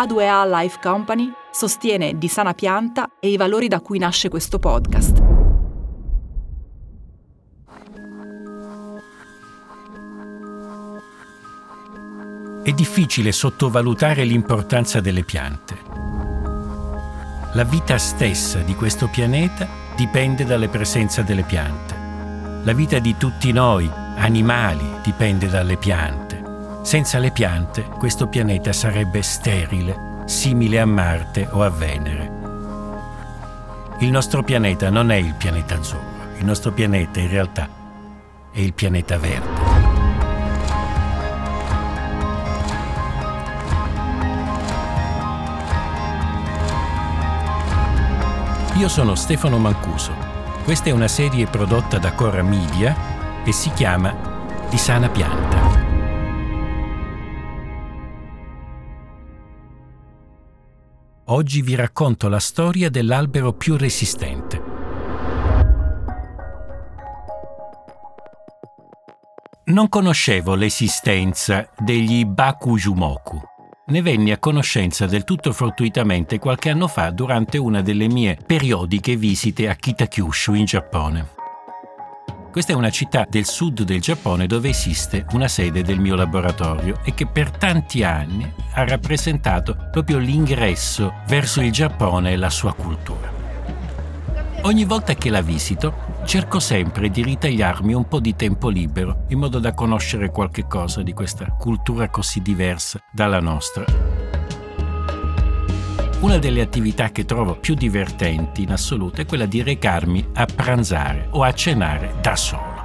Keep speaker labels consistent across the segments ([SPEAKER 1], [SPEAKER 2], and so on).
[SPEAKER 1] A2A Life Company sostiene Di Sana Pianta e i valori da cui nasce questo podcast.
[SPEAKER 2] È difficile sottovalutare l'importanza delle piante. La vita stessa di questo pianeta dipende dalla presenza delle piante. La vita di tutti noi, animali, dipende dalle piante. Senza le piante questo pianeta sarebbe sterile, simile a Marte o a Venere. Il nostro pianeta non è il pianeta azzurro, il nostro pianeta in realtà è il pianeta verde. Io sono Stefano Mancuso. Questa è una serie prodotta da Cora Media e si chiama Di sana pianta. Oggi vi racconto la storia dell'albero più resistente. Non conoscevo l'esistenza degli Bakujumoku. Ne venni a conoscenza del tutto fortuitamente qualche anno fa durante una delle mie periodiche visite a Kitakyushu in Giappone. Questa è una città del sud del Giappone dove esiste una sede del mio laboratorio e che per tanti anni ha rappresentato proprio l'ingresso verso il Giappone e la sua cultura. Ogni volta che la visito cerco sempre di ritagliarmi un po' di tempo libero in modo da conoscere qualche cosa di questa cultura così diversa dalla nostra una delle attività che trovo più divertenti in assoluto è quella di recarmi a pranzare o a cenare da solo.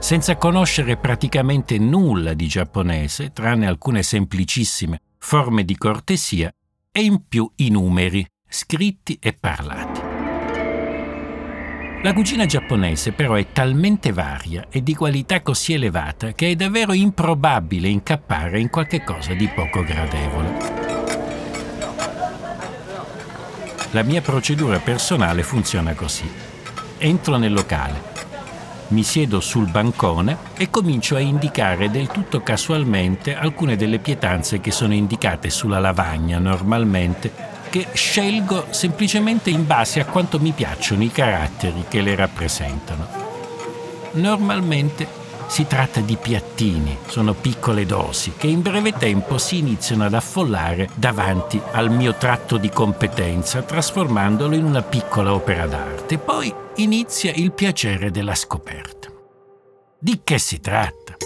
[SPEAKER 2] Senza conoscere praticamente nulla di giapponese, tranne alcune semplicissime forme di cortesia e in più i numeri, scritti e parlati. La cucina giapponese però è talmente varia e di qualità così elevata che è davvero improbabile incappare in qualche cosa di poco gradevole. La mia procedura personale funziona così. Entro nel locale, mi siedo sul bancone e comincio a indicare del tutto casualmente alcune delle pietanze che sono indicate sulla lavagna normalmente, che scelgo semplicemente in base a quanto mi piacciono i caratteri che le rappresentano. Normalmente si tratta di piattini, sono piccole dosi che in breve tempo si iniziano ad affollare davanti al mio tratto di competenza, trasformandolo in una piccola opera d'arte. Poi inizia il piacere della scoperta. Di che si tratta?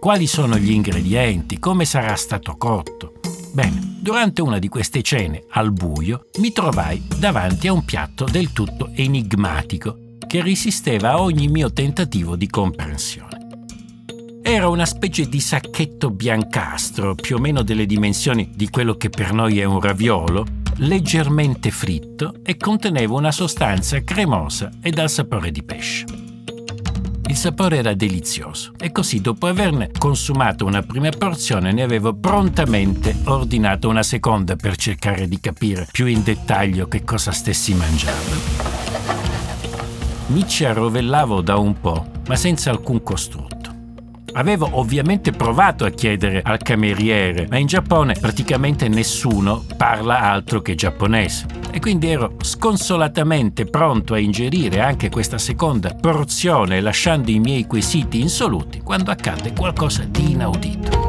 [SPEAKER 2] Quali sono gli ingredienti? Come sarà stato cotto? Bene, durante una di queste cene al buio mi trovai davanti a un piatto del tutto enigmatico che resisteva a ogni mio tentativo di comprensione. Era una specie di sacchetto biancastro, più o meno delle dimensioni di quello che per noi è un raviolo, leggermente fritto e conteneva una sostanza cremosa e dal sapore di pesce. Il sapore era delizioso e così dopo averne consumato una prima porzione ne avevo prontamente ordinato una seconda per cercare di capire più in dettaglio che cosa stessi mangiando. Mi ci arrovellavo da un po', ma senza alcun costrutto. Avevo ovviamente provato a chiedere al cameriere, ma in Giappone praticamente nessuno parla altro che giapponese. E quindi ero sconsolatamente pronto a ingerire anche questa seconda porzione lasciando i miei quesiti insoluti quando accadde qualcosa di inaudito.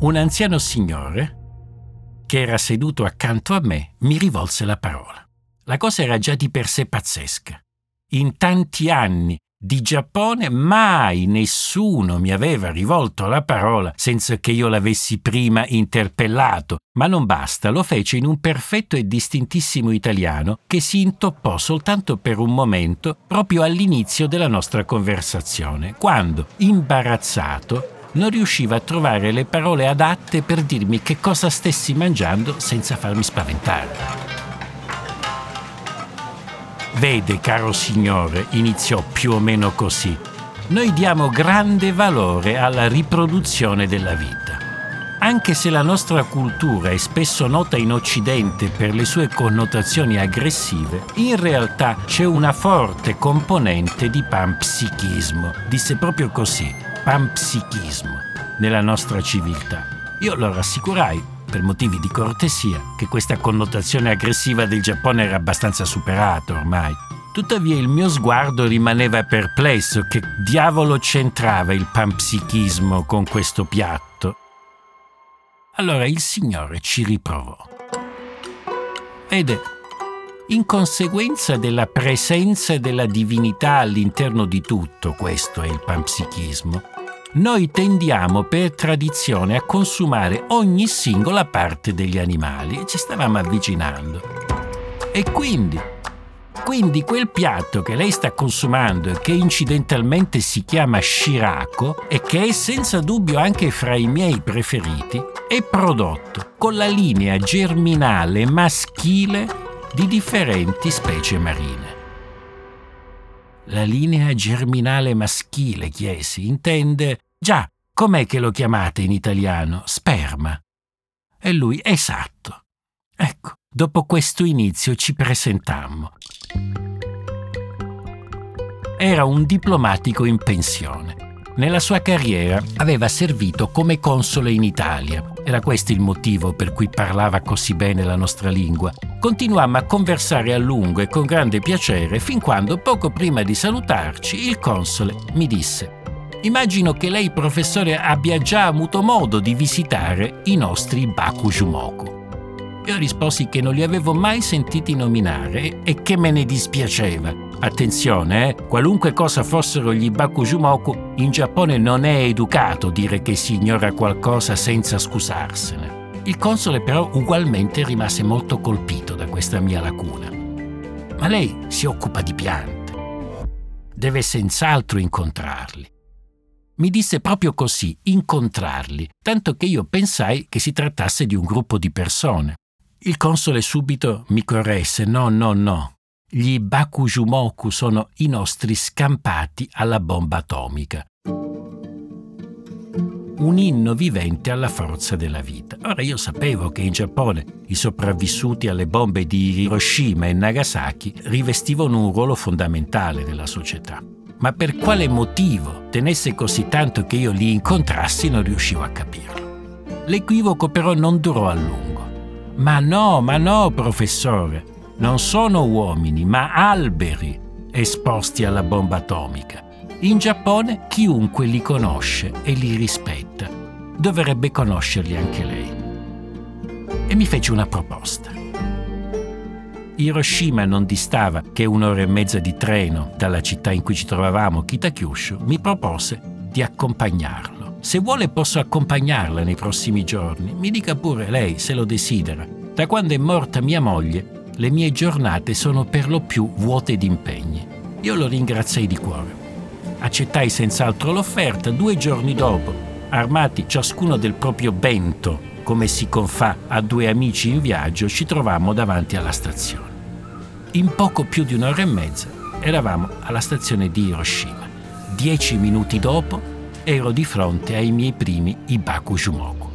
[SPEAKER 2] Un anziano signore, che era seduto accanto a me, mi rivolse la parola. La cosa era già di per sé pazzesca. In tanti anni di Giappone mai nessuno mi aveva rivolto la parola senza che io l'avessi prima interpellato, ma non basta, lo fece in un perfetto e distintissimo italiano che si intoppò soltanto per un momento proprio all'inizio della nostra conversazione, quando, imbarazzato, non riusciva a trovare le parole adatte per dirmi che cosa stessi mangiando senza farmi spaventare. Vede, caro signore, iniziò più o meno così, noi diamo grande valore alla riproduzione della vita. Anche se la nostra cultura è spesso nota in Occidente per le sue connotazioni aggressive, in realtà c'è una forte componente di panpsichismo. Disse proprio così, panpsichismo. nella nostra civiltà. Io lo rassicurai, per motivi di cortesia, che questa connotazione aggressiva del Giappone era abbastanza superata ormai. Tuttavia il mio sguardo rimaneva perplesso. Che diavolo c'entrava il panpsichismo con questo piatto? Allora il Signore ci riprovò. Vede, in conseguenza della presenza della divinità all'interno di tutto, questo è il panpsichismo, noi tendiamo per tradizione a consumare ogni singola parte degli animali e ci stavamo avvicinando. E quindi, quindi quel piatto che lei sta consumando e che incidentalmente si chiama shirako e che è senza dubbio anche fra i miei preferiti, è prodotto con la linea germinale maschile di differenti specie marine. La linea germinale maschile, chiesi, intende Già, com'è che lo chiamate in italiano? Sperma. E lui, esatto. Ecco, dopo questo inizio ci presentammo. Era un diplomatico in pensione. Nella sua carriera aveva servito come console in Italia. Era questo il motivo per cui parlava così bene la nostra lingua. Continuammo a conversare a lungo e con grande piacere fin quando, poco prima di salutarci, il console mi disse Immagino che lei, professore, abbia già avuto modo di visitare i nostri Bakujumoku. Io risposi che non li avevo mai sentiti nominare e che me ne dispiaceva. Attenzione, eh, qualunque cosa fossero gli Bakujumoku, in Giappone non è educato dire che si ignora qualcosa senza scusarsene. Il console però ugualmente rimase molto colpito da questa mia lacuna. Ma lei si occupa di piante. Deve senz'altro incontrarli. Mi disse proprio così, incontrarli, tanto che io pensai che si trattasse di un gruppo di persone. Il console subito mi corresse, no, no, no. Gli Bakujumoku sono i nostri scampati alla bomba atomica. Un inno vivente alla forza della vita. Ora io sapevo che in Giappone i sopravvissuti alle bombe di Hiroshima e Nagasaki rivestivano un ruolo fondamentale nella società ma per quale motivo tenesse così tanto che io li incontrassi non riuscivo a capirlo. L'equivoco però non durò a lungo. Ma no, ma no, professore, non sono uomini, ma alberi esposti alla bomba atomica. In Giappone chiunque li conosce e li rispetta. Dovrebbe conoscerli anche lei. E mi fece una proposta. Hiroshima non distava che un'ora e mezza di treno dalla città in cui ci trovavamo, Kitakyushu, mi propose di accompagnarlo. Se vuole posso accompagnarla nei prossimi giorni, mi dica pure lei se lo desidera. Da quando è morta mia moglie, le mie giornate sono per lo più vuote di impegni. Io lo ringraziai di cuore. Accettai senz'altro l'offerta due giorni dopo, armati ciascuno del proprio bento come si confà a due amici in viaggio, ci trovammo davanti alla stazione. In poco più di un'ora e mezza eravamo alla stazione di Hiroshima. Dieci minuti dopo ero di fronte ai miei primi Ibaku Jumoku.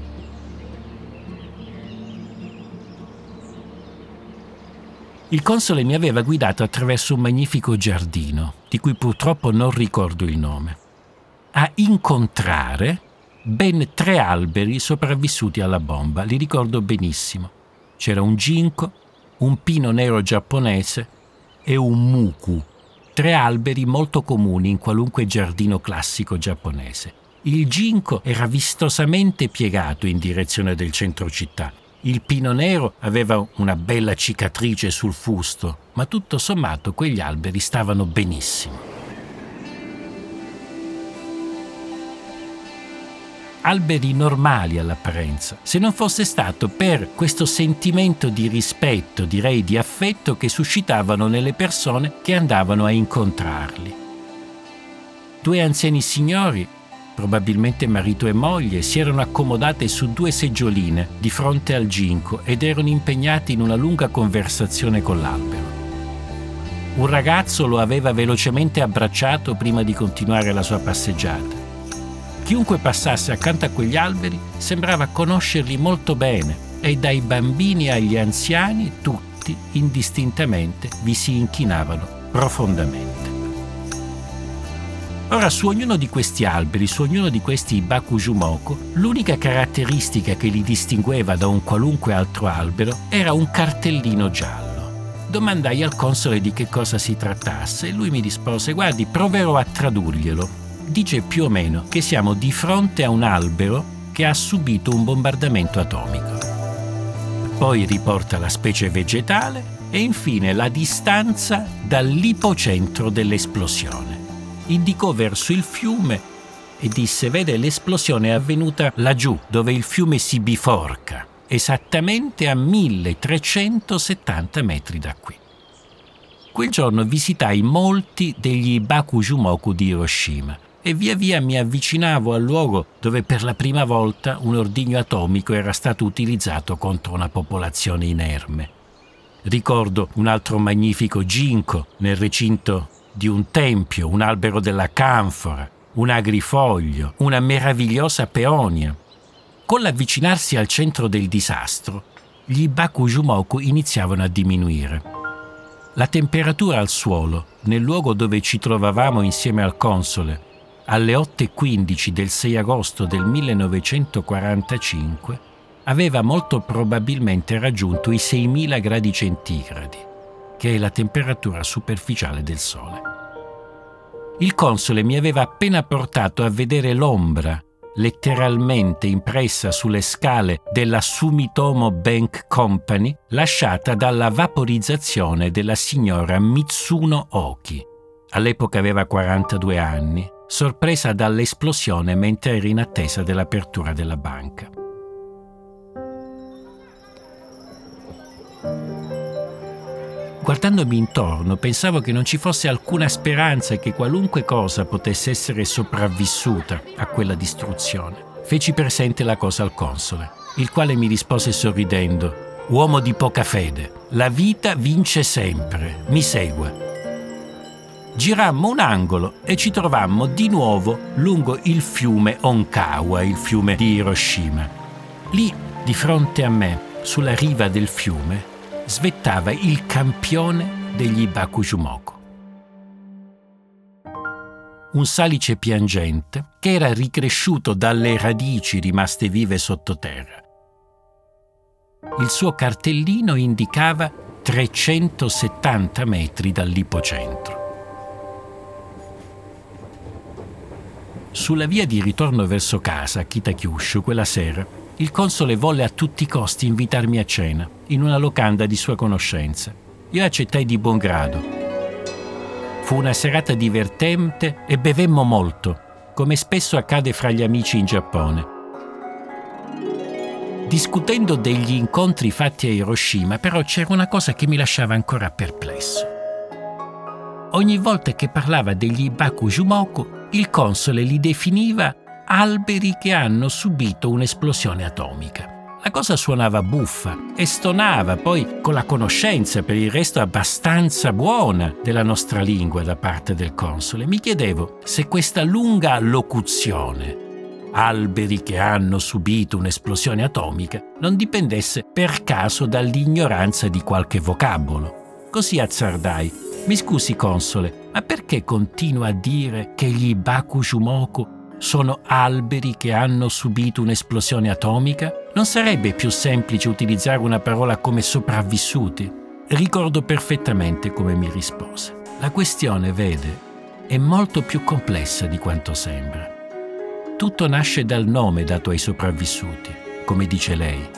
[SPEAKER 2] Il console mi aveva guidato attraverso un magnifico giardino, di cui purtroppo non ricordo il nome, a incontrare ben tre alberi sopravvissuti alla bomba, li ricordo benissimo. C'era un ginkgo, un pino nero giapponese e un muku, tre alberi molto comuni in qualunque giardino classico giapponese. Il ginkgo era vistosamente piegato in direzione del centro città. Il pino nero aveva una bella cicatrice sul fusto, ma tutto sommato quegli alberi stavano benissimo. Alberi normali all'apparenza, se non fosse stato per questo sentimento di rispetto, direi di affetto che suscitavano nelle persone che andavano a incontrarli. Due anziani signori, probabilmente marito e moglie, si erano accomodate su due seggioline di fronte al ginco ed erano impegnati in una lunga conversazione con l'albero. Un ragazzo lo aveva velocemente abbracciato prima di continuare la sua passeggiata. Chiunque passasse accanto a quegli alberi sembrava conoscerli molto bene e dai bambini agli anziani tutti indistintamente vi si inchinavano profondamente. Ora, su ognuno di questi alberi, su ognuno di questi Bakujumoko, l'unica caratteristica che li distingueva da un qualunque altro albero era un cartellino giallo. Domandai al console di che cosa si trattasse e lui mi rispose: Guardi, proverò a tradurglielo. Dice più o meno che siamo di fronte a un albero che ha subito un bombardamento atomico. Poi riporta la specie vegetale e infine la distanza dall'ipocentro dell'esplosione. Indicò verso il fiume e disse: Vede, l'esplosione è avvenuta laggiù, dove il fiume si biforca esattamente a 1370 metri da qui. Quel giorno visitai molti degli Bakujumoku di Hiroshima e via via mi avvicinavo al luogo dove per la prima volta un ordigno atomico era stato utilizzato contro una popolazione inerme. Ricordo un altro magnifico ginkgo nel recinto di un tempio, un albero della canfora, un agrifoglio, una meravigliosa peonia, con l'avvicinarsi al centro del disastro, gli Bakujumoku iniziavano a diminuire. La temperatura al suolo, nel luogo dove ci trovavamo insieme al console, alle 8.15 del 6 agosto del 1945, aveva molto probabilmente raggiunto i 6.000 gradi centigradi, che è la temperatura superficiale del Sole. Il console mi aveva appena portato a vedere l'ombra letteralmente impressa sulle scale della Sumitomo Bank Company, lasciata dalla vaporizzazione della signora Mitsuno Oki. All'epoca aveva 42 anni, sorpresa dall'esplosione mentre era in attesa dell'apertura della banca. Guardandomi intorno pensavo che non ci fosse alcuna speranza che qualunque cosa potesse essere sopravvissuta a quella distruzione. Feci presente la cosa al console, il quale mi rispose sorridendo, Uomo di poca fede, la vita vince sempre, mi segua. Girammo un angolo e ci trovammo di nuovo lungo il fiume Onkawa, il fiume di Hiroshima. Lì, di fronte a me, sulla riva del fiume, svettava il campione degli Bakujumoku. Un salice piangente che era ricresciuto dalle radici rimaste vive sottoterra. Il suo cartellino indicava 370 metri dall'ipocentro. Sulla via di ritorno verso casa a Kitakyushu quella sera, il console volle a tutti i costi invitarmi a cena in una locanda di sua conoscenza. Io accettai di buon grado. Fu una serata divertente e bevemmo molto, come spesso accade fra gli amici in Giappone. Discutendo degli incontri fatti a Hiroshima, però c'era una cosa che mi lasciava ancora perplesso. Ogni volta che parlava degli Bakujumoku, il console li definiva alberi che hanno subito un'esplosione atomica. La cosa suonava buffa e stonava poi con la conoscenza per il resto abbastanza buona della nostra lingua da parte del console. Mi chiedevo se questa lunga locuzione alberi che hanno subito un'esplosione atomica non dipendesse per caso dall'ignoranza di qualche vocabolo. Così azzardai. Mi scusi console, ma perché continua a dire che gli Bakujumoku sono alberi che hanno subito un'esplosione atomica? Non sarebbe più semplice utilizzare una parola come sopravvissuti? Ricordo perfettamente come mi rispose. La questione, vede, è molto più complessa di quanto sembra. Tutto nasce dal nome dato ai sopravvissuti, come dice lei.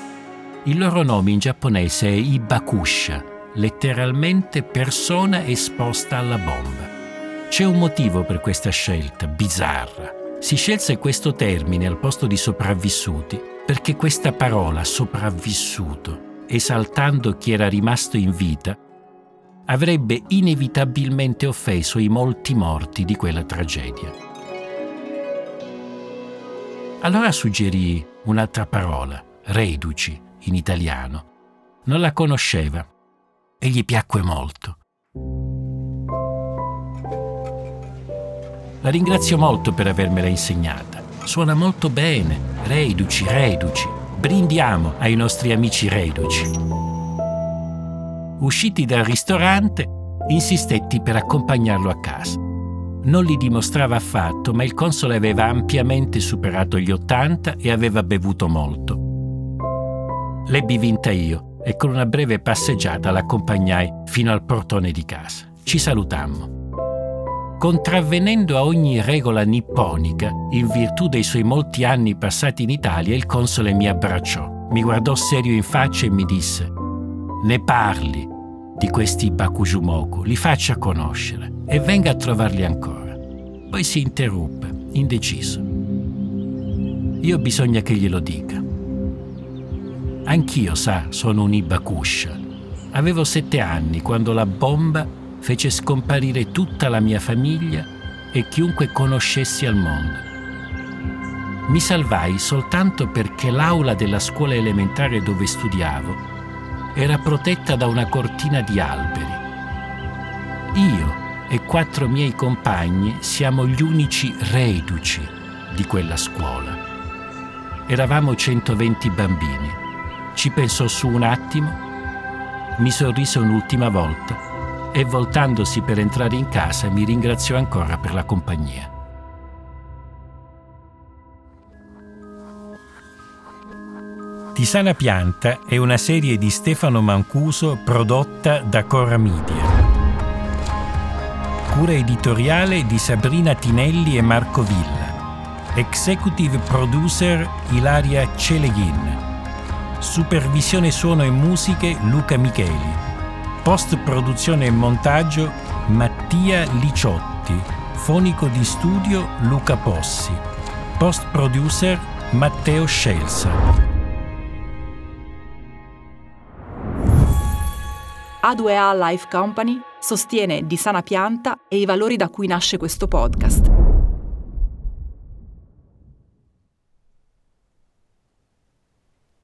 [SPEAKER 2] Il loro nome in giapponese è Ibakusha, letteralmente persona esposta alla bomba. C'è un motivo per questa scelta bizzarra si scelse questo termine al posto di sopravvissuti perché questa parola sopravvissuto, esaltando chi era rimasto in vita, avrebbe inevitabilmente offeso i molti morti di quella tragedia. Allora suggerì un'altra parola, reduci, in italiano. Non la conosceva e gli piacque molto. La ringrazio molto per avermela insegnata. Suona molto bene. Reduci, reduci. Brindiamo ai nostri amici reduci. Usciti dal ristorante, insistetti per accompagnarlo a casa. non li dimostrava affatto, ma il console aveva ampiamente superato gli 80 e aveva bevuto molto. L'ebbi vinta io e con una breve passeggiata l'accompagnai fino al portone di casa. Ci salutammo. Contravvenendo a ogni regola nipponica, in virtù dei suoi molti anni passati in Italia, il console mi abbracciò, mi guardò serio in faccia e mi disse: Ne parli di questi Bakujumoku, li faccia conoscere e venga a trovarli ancora. Poi si interruppe, indeciso. Io bisogna che glielo dica. Anch'io, sa, sono un Ibakusha. Avevo sette anni quando la bomba fece scomparire tutta la mia famiglia e chiunque conoscessi al mondo. Mi salvai soltanto perché l'aula della scuola elementare dove studiavo era protetta da una cortina di alberi. Io e quattro miei compagni siamo gli unici reduci di quella scuola. Eravamo 120 bambini. Ci pensò su un attimo, mi sorrise un'ultima volta e voltandosi per entrare in casa mi ringraziò ancora per la compagnia. Tisana Pianta è una serie di Stefano Mancuso prodotta da Cora Media. Cura editoriale di Sabrina Tinelli e Marco Villa. Executive producer Ilaria Celeghin. Supervisione suono e musiche Luca Micheli. Post produzione e montaggio Mattia Liciotti. Fonico di studio Luca Possi. Post producer Matteo Scelsa.
[SPEAKER 1] A2A Life Company sostiene di sana pianta e i valori da cui nasce questo podcast.